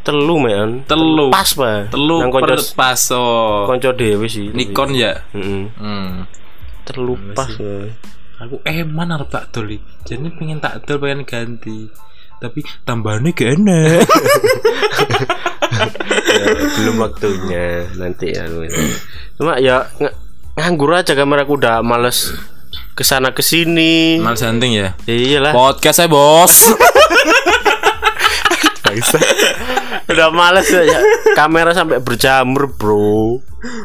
telu men Telu. pas pak Telu nang per konco paso. konco dhewe sih Nikon ya. Heeh. Hmm. telu pas ya. Aku eman arep tak dol iki. Jadi pengen tak dol pengen ganti. Tapi tambahannya gak enak. Ya, belum waktunya nanti ya cuma ya ng- nganggur aja kamera aku udah males ke sana ke sini Males hunting ya iyalah Podcast saya bos. Bangsa. udah males ya, ya. kamera sampai berjamur bro.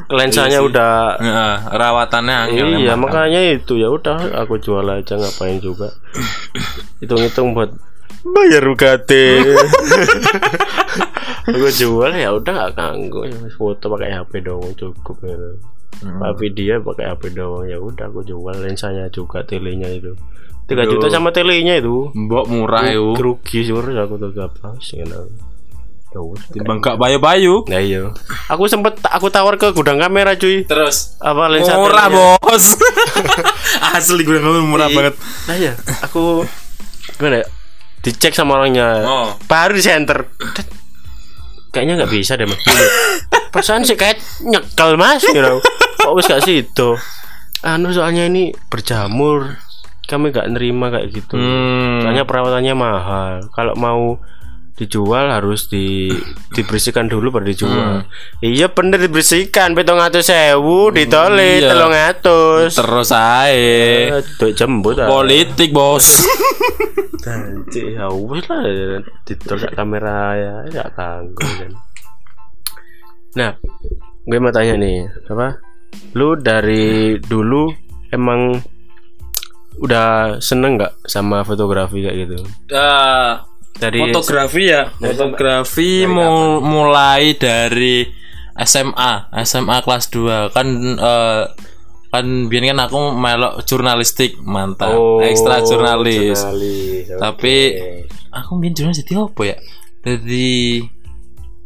Lensanya udah Heeh, rawatannya angel iya emang. makanya itu. Ya udah aku jual aja ngapain juga. Hitung-hitung buat bayar UKT aku jual ya udah gak kanggo ya foto pakai HP doang cukup ya. Pak video pakai HP doang ya udah aku jual lensanya juga telenya itu tiga juta sama telenya itu Mbok murah yo. rugi sih aku tuh gak pas ya ya wes. Timbang gak bayu-bayu. Nah iya Aku sempet aku tawar ke gudang kamera cuy Terus Apa lensa murah telenya. bos. Asli gue ngomong murah Iya. banget. Nah ya Aku Gimana ya Dicek sama orangnya Oh. Baru di center. Kayaknya gak bisa deh mas Perasaan sih kayak nyekel mas you know. Kok wis gak situ Anu soalnya ini berjamur Kami gak nerima kayak gitu Hmm. Soalnya perawatannya mahal Kalau mau dijual harus di dibersihkan dulu baru dijual. Iya bener dibersihkan petong atus sewu ditolit Iya. telung atus. Terus ae. Tuh jembut ah. Politik bos. Cik, ya wis lah ditol sak kamera ya ya kanggo kan. Nah, gue mau tanya nih, apa? Lu dari dulu emang udah seneng nggak sama fotografi kayak gitu? Eh, Dari fotografi ya. Fotografi mul- mulai dari SMA, SMA kelas 2 kan eh, kan biar kan aku melok jurnalistik mantap ekstra jurnalis jurnalis. tapi aku biar jurnalis jadi apa ya jadi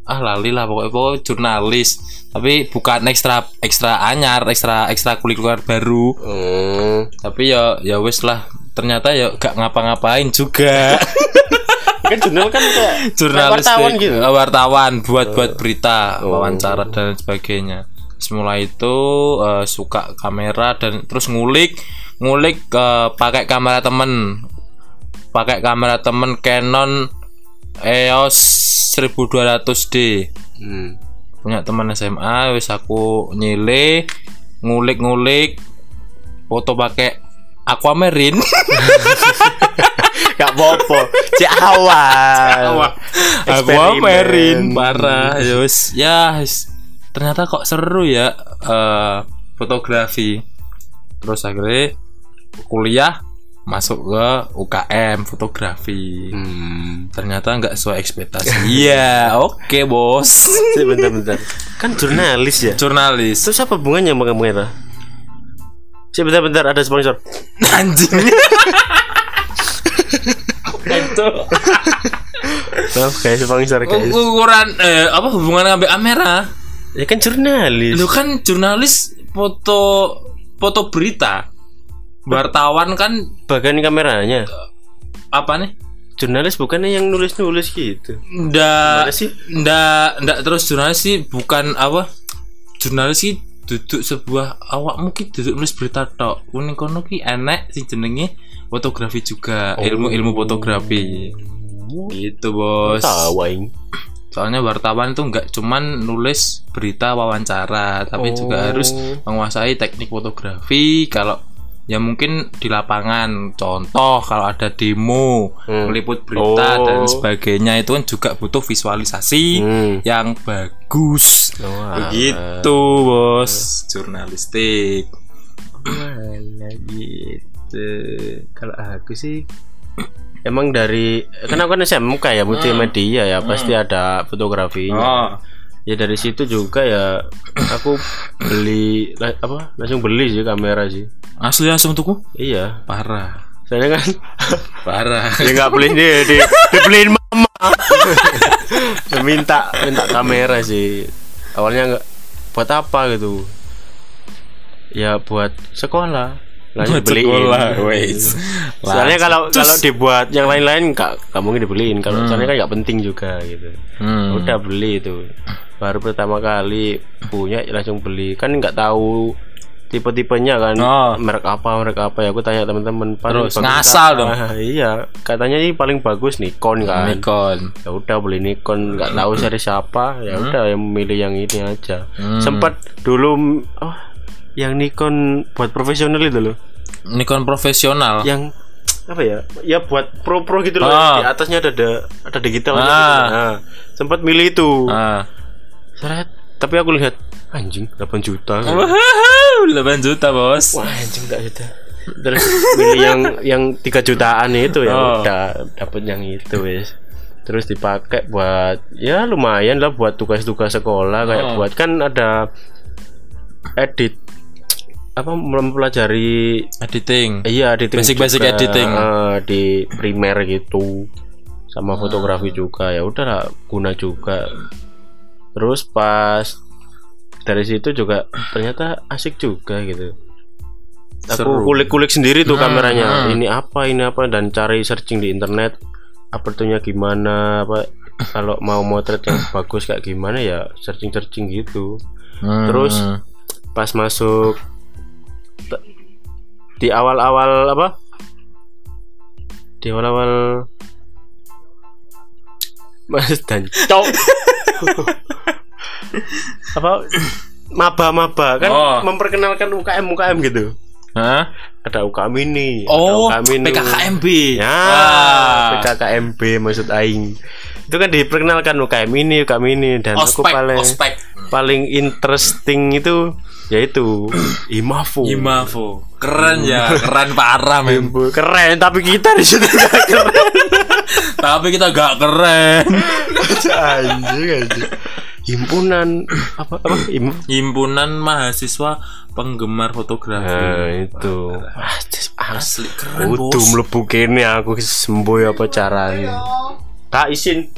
ah lali lah pokoknya, pokoknya jurnalis. Tapi bukan ekstra ekstra anyar ekstra ekstra kulikuler baru. Hmm. tapi ya ya wes lah. Ternyata ya gak ngapa-ngapain juga. Kan jurnal kan kayak jurnalis wartawan gitu. wartawan. Buat buat berita Oh. wawancara dan sebagainya. Semula itu eh, suka kamera dan terus ngulik ngulik eh, pakai kamera temen. Pakai kamera temen Canon EOS 1200D Hmm. punya teman SMA wis aku nyile ngulik-ngulik foto pakai aquamarine Gak apa-apa. Cek awal. aquamarine parah yus ya wis. ternyata kok seru ya eh, fotografi terus akhirnya kuliah masuk ke UKM fotografi Hmm. ternyata nggak sesuai ekspektasi iya oke bos Cek bentar-bentar. Kan jurnalis ya. jurnalis Terus apa hubungannya sama kamu itu? Bentar-bentar ada sponsor. anjing itu Maaf guys, sponsor guys. ukuran eh apa hubungan ngambil kamera Ya kan jurnalis. lu kan jurnalis foto foto berita wartawan kan Bagian kameranya. apa nih Jurnalis bukannya yang nulis-nulis gitu. ndak sih? ndak ndak terus jurnalis sih bukan apa jurnalis sih duduk sebuah awak mungkin duduk nulis berita tok unik kono ki enek sih jenenge fotografi juga ilmu ilmu fotografi gitu bos Tahu aing. soalnya wartawan itu nggak cuman nulis berita wawancara tapi juga harus menguasai teknik fotografi kalau ya mungkin di lapangan contoh kalau ada demo Hmm. meliput berita Oh. dan sebagainya itu kan juga butuh visualisasi Hmm. yang bagus Wah. begitu bos jurnalistik Mana gitu. Kalau aku sih emang dari kan aku kan SMK ya multimedia ya pasti ada fotografinya. oh Ya dari situ juga ya aku beli apa langsung beli sih kamera sih. asli langsung tuku Iya. parah Soalnya kan parah dia nggak beli dia, dia dibeliin mama. Dia minta minta kamera sih. Awalnya nggak buat apa gitu. Ya buat sekolah. Buat beliin. sekolah, wes. Soalnya kalau kalau dibuat yang lain-lain nggak nggak mungkin dibeliin. Kalau soalnya kan nggak penting juga gitu. Hmm. Udah beli itu. Baru pertama kali punya langsung beli. Kan nggak tahu tipe-tipenya kan. Oh. merek apa merek apa. Ya aku tanya teman-teman Terus, ngasal dong. iya katanya ini paling bagus Nikon kan. Nikon. Ya udah beli Nikon. Nggak tahu seri siapa. Ya udah yang milih yang ini aja. Hmm. sempat dulu oh yang Nikon buat profesional itu loh. Nikon profesional? Yang apa ya ya buat pro pro gitu loh. Ah. di atasnya ada ada ada digital Ah. nah, sempat milih itu. Ah Seret. tapi aku lihat anjing 8 juta. Wow, 8 juta bos. Wah anjing tak juta. Terus milih yang yang 3 jutaan itu ya Oh. udah dapet yang itu wes terus dipakai buat ya lumayan lah buat tugas-tugas sekolah. Kayak Oh. buat kan ada edit apa mempelajari editing. Iya editing Basic-basic juga, editing. eh, di primer gitu. Sama fotografi juga. Ya udahlah guna juga terus pas dari situ juga ternyata asik juga gitu. Aku kulik-kulik sendiri tuh Hmm, kameranya. hmm. ini apa ini apa dan cari searching di internet apertunya gimana apa kalau mau motret yang bagus kayak gimana ya searching searching gitu. Hmm. terus pas masuk di awal-awal apa? Di awal-awal Mas dan cok apa maba-maba kan Oh. memperkenalkan UKM UKM gitu Hah? ada UKM ini Oh, ada UKM ini PKKMB. ya Wah. PKKMB maksud aing itu kan diperkenalkan UKM ini UKM ini dan aku Ospek, paling ospek. paling interesting itu yaitu Imafu. Imavo. Keren ya, keren parah men. Imbu. Keren, tapi kita di situ gak keren. Tapi kita gak keren. anjing anjing. Himpunan apa apa im Himpunan mahasiswa penggemar fotografi. Nah, itu. Asli keren Kudu bos. mlebu kene aku sembuh apa caranya. Tak isin.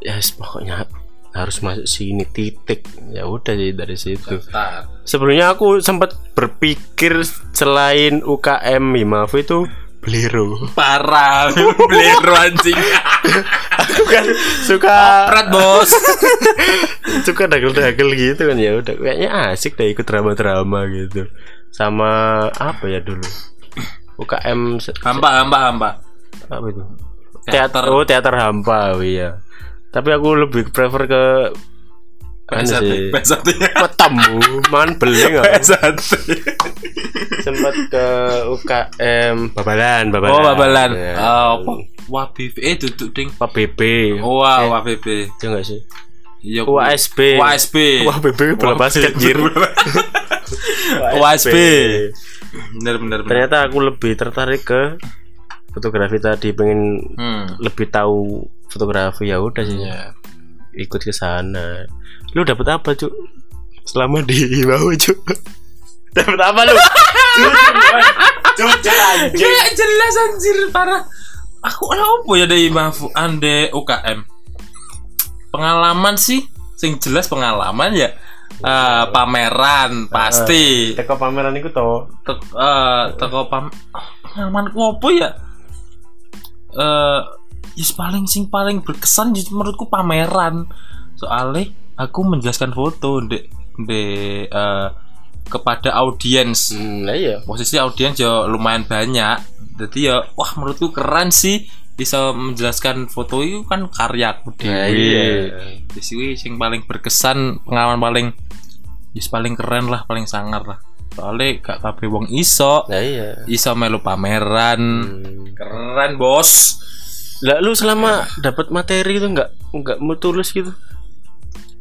ya yes, pokoknya harus masuk sini titik ya udah sih dari situ Daftar. sebelumnya aku sempat berpikir selain UKM Himafu itu Blero Parah, blero anjing. aku kan suka Berat bos. suka dagel-dagel gitu kan ya udah kayaknya asik deh ikut drama-drama gitu sama apa ya dulu UKM Hampa, hampa, hampa. apa itu Teater. teater oh teater hampa oh iya tapi aku lebih prefer ke anu sih Pesatnya. ketemu man beling. Pesatnya. sempat ke UKM Babalan Babalan Oh, babalan. Ya. Oh, apa? Wabib. Eh, duduk ding. Pak BB Oh, wah, WABB. itu enggak sih Iya. UASB WASB. Wah BB bola basket jir WASB. Bener, bener. ternyata aku lebih tertarik ke fotografi tadi pengen Hmm. lebih tahu fotografi ya udah sih Iya. ikut ke sana lu dapat apa cuk selama di bawah cuk dapat apa lu Cuk. Kayak jelas anjir parah. Aku lah apa ya dari Mafu ande UKM. Pengalaman sih sing jelas pengalaman ya. Eh, pameran pasti. teko pameran itu toh Tek, eh, teko pam pengalamanku apa ya? Eh, yes paling sing paling berkesan menurutku pameran. Soalnya aku menjelaskan foto dek dek eh, kepada audiens. Hmm, nah iya. Posisi audiens ya lumayan banyak. Jadi ya wah menurutku keren sih bisa menjelaskan foto itu kan karyaku Nah, dewe. iya. Wis kuwi sing paling berkesan pengalaman paling wis paling keren lah paling sangar lah soalnya gak kabeh wong iso. Nah iya. Iso melu pameran. Hmm. keren bos. Lah lu selama dapat materi itu nggak nggak mau tulus gitu?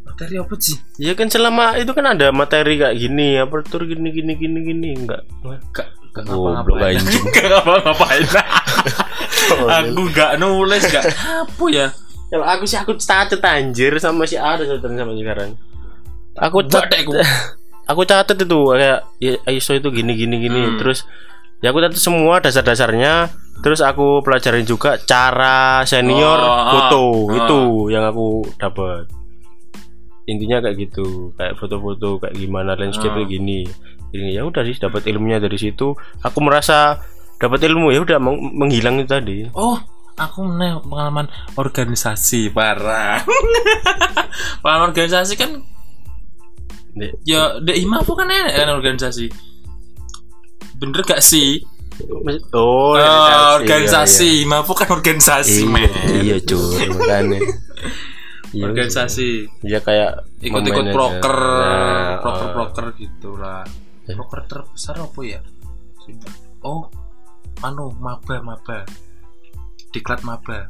Materi apa sih? Ya kan selama itu kan ada materi kayak gini apa tur gini gini gini gini enggak gak gak Goblok ngapa-ngapain. anjing. gak ngapa-ngapain. Aku gak nulis gak apa ya. Kalau aku sih aku catet anjir sama si ada sama sekarang. Aku Gak cat deh, aku. catet itu kayak ya, ISO itu gini gini gini Hmm. terus ya aku catat semua dasar-dasarnya terus aku pelajarin juga cara senior Oh, foto ah, itu yang aku dapat intinya kayak gitu kayak foto-foto kayak gimana landscape Ah. gini ini ya udah sih dapat ilmunya dari situ aku merasa dapat ilmu ya udah meng- menghilang itu tadi Oh, aku pengalaman organisasi parah. pengalaman organisasi kan Ya dek Himafu kan enak kan organisasi. Bener gak sih? oh Eh, organisasi, iya, Himafu kan organisasi, iya. men. iya, iya cuy makanya Iya, organisasi. ya kayak Ikut-ikut memanage- proker, Nah, proker-proker gitu lah. Eh. Proker terbesar apa ya? Oh, anu maba maba. Diklat maba.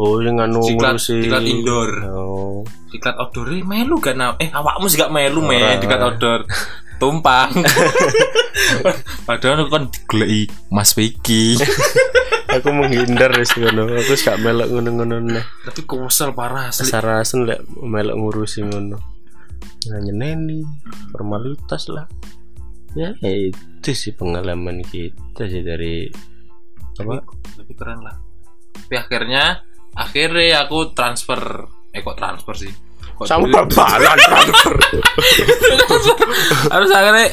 Oh yang anu Diklat- ngurusi- diklat indoor. oh. Diklat outdoor melu gak na eh awakmu sih gak melu men. Ora. diklat outdoor. Tumpang. Padahal aku kan digeleki Mas Vicky. Aku menghindar wis ngono. Aku gak melok ngono-ngono nah tapi kosel parah asli. Sarasen lek melok ngurusi ngono. Nanya neni formalitas lah. Ya itu sih pengalaman kita sih dari apa? lebih keren lah. Tapi akhirnya akhirnya aku transfer eh kok transfer sih? Kok sama babalan transfer. Harus akhirnya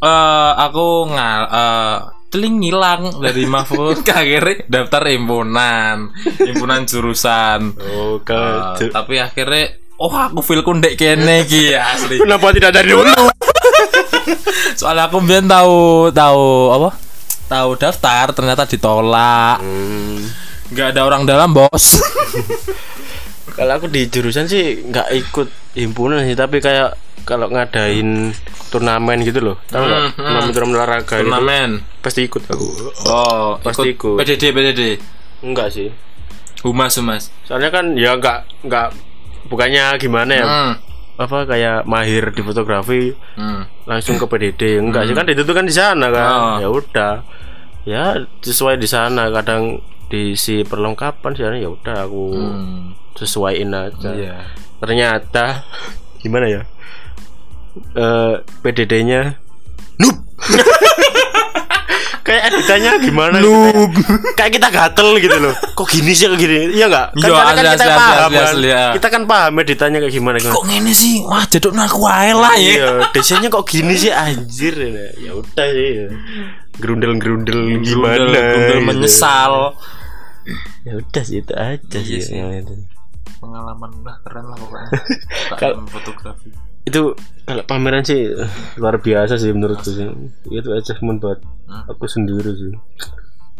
eh aku ngal eh teling ngilang dari Mahfud akhirnya? Daftar himpunan himpunan jurusan. Oh ke tapi akhirnya oh aku feel kundek kene iki asli. Kenapa tidak dari dulu? Soalnya aku biar tahu tahu apa? Tahu daftar ternyata ditolak. Hmm. Nggak ada orang dalam bos Kalau aku di jurusan sih nggak ikut himpunan sih, tapi kayak kalau ngadain turnamen gitu loh, tahu nggak? Hmm, hmm. Turnamen turnamen olahraga gitu, turnamen pasti ikut aku. oh Pasti ikut. PDD PDD Enggak sih, humas humas soalnya kan ya nggak nggak bukannya gimana ya, hmm. apa kayak mahir di fotografi Hmm. langsung ke PDD, enggak sih kan ditentukan di sana kan, Oh. ya udah, ya sesuai di sana kadang diisi perlengkapan sih ya udah aku Hmm. sesuaiin aja. Iya. ternyata gimana ya eh PDD-nya noob kayak editannya gimana gitu, Noob. kayak, kita gatel gitu loh kok gini sih kok gini iya nggak kan, karena kan asli, kita asli, paham asli, kan asli, ya. kita kan paham editannya kayak gimana gimana Kok ngene sih? Wah, jaduk aku wae lah ya. iya desainnya kok gini sih anjir ya udah sih ya. gerundel gerundel gimana Grundel, grundel gitu. menyesal. ya udah sih itu aja Iya sih, sih. yang itu. Pengalaman lah keren lah pokoknya. Fotografi. Itu kalau pameran sih luar biasa sih menurutku sih itu achievement buat Hmm. aku sendiri sih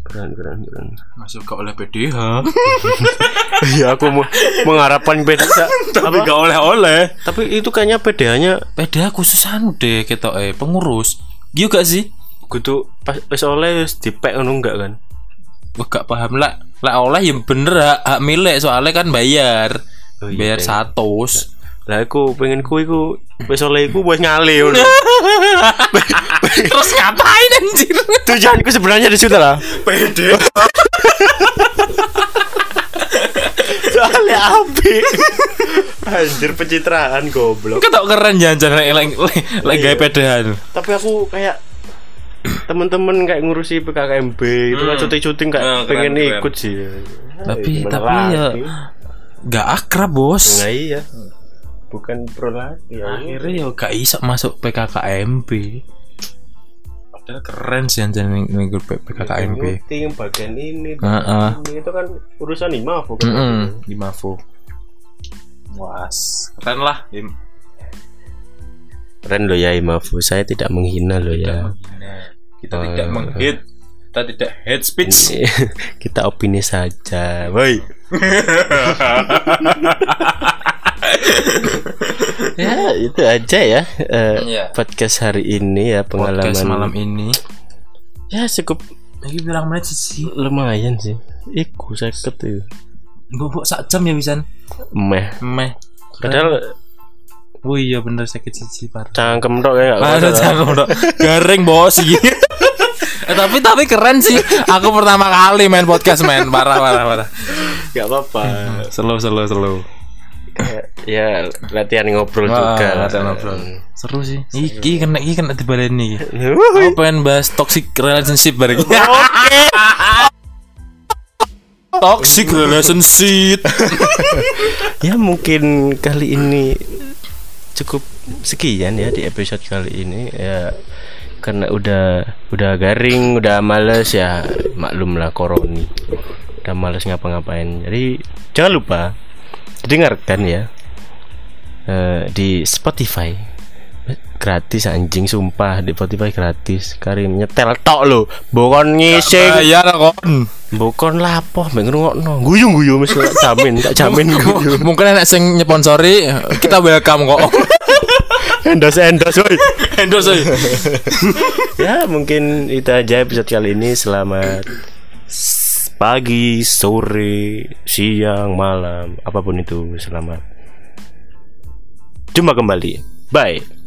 keren keren keren Masuk ke oleh PDH. Iya aku mau mengharapkan beda Tapi gak oleh-oleh. tapi itu kayaknya PDH-nya PDH khusus anu deh kita eh pengurus. Iya gak sih? kudu pas wis oleh dipek ngono enggak kan Wah, gak paham lah. Lah oleh ya bener hak, hak milik soalnya kan bayar. Oh iya, bayar deng. satu. Lah aku pengen ku iku wis oleh iku wis ngale ngono Terus ngapain anjir? tujuanku sebenarnya di situ lah PD. soalnya api anjir pencitraan goblok Ketok keren jangan lek lek gawe PDH. tapi aku kayak temen-temen kayak ngurusi PKKMB itu kan syuting-syuting kayak Hmm, keren, pengen keren. ikut sih Tapi tapi ya lagi? gak akrab, Bos. Nah iya Bukan pro lagi ya. akhirnya ya gak iso masuk PKKMB padahal keren sih ning ning grup PKKMB Meeting bagian ini bagian ini, Itu kan urusan IMAFO kan Heeh, di Mavo was. Keren lah Im. Keren loh ya IMAFO Saya tidak menghina loh ya. kita Oh, tidak iya. menghit kita tidak head speech. Ini, Kita opini saja Woi Ya itu aja ya eh, Iya. Podcast hari ini ya Pengalaman. podcast malam ini. Ya cukup lagi bilang menit sih? lumayan sih. Iku seket tuh bobok sak jam ya bisa Meh. Meh. Padahal oh iya bener sakit sih parah cangkem tok ya Masa jangan dong garing bos gitu. eh, tapi tapi keren sih. Aku pertama kali main podcast main parah parah parah. Gak apa-apa. Slow slow slow. Ya latihan ngobrol Wah, juga latihan ngobrol. Seru sih. Iki kena iki kena dibaleni. Wuh. Aku pengen bahas toxic relationship bareng. toxic relationship. ya mungkin kali ini cukup sekian ya di episode kali ini ya karena udah udah garing udah males ya maklum lah koroni udah males ngapa-ngapain jadi jangan lupa dengarkan ya? Eh, di Spotify. Gratis anjing sumpah. Di Spotify gratis. Karim nyetel tok lo bukan ngising Bayar kon. bukan lapoh mbek ngrungokno. Guyu-guyu mesti tak jamin tak jamin Mungkin enak sing nyponsori kita welcome kok. endorse endorse woy. Endorse woy. ya mungkin itu aja episode kali ini. Selamat pagi sore siang malam apa pun itu selamat. Jumpa kembali. Bye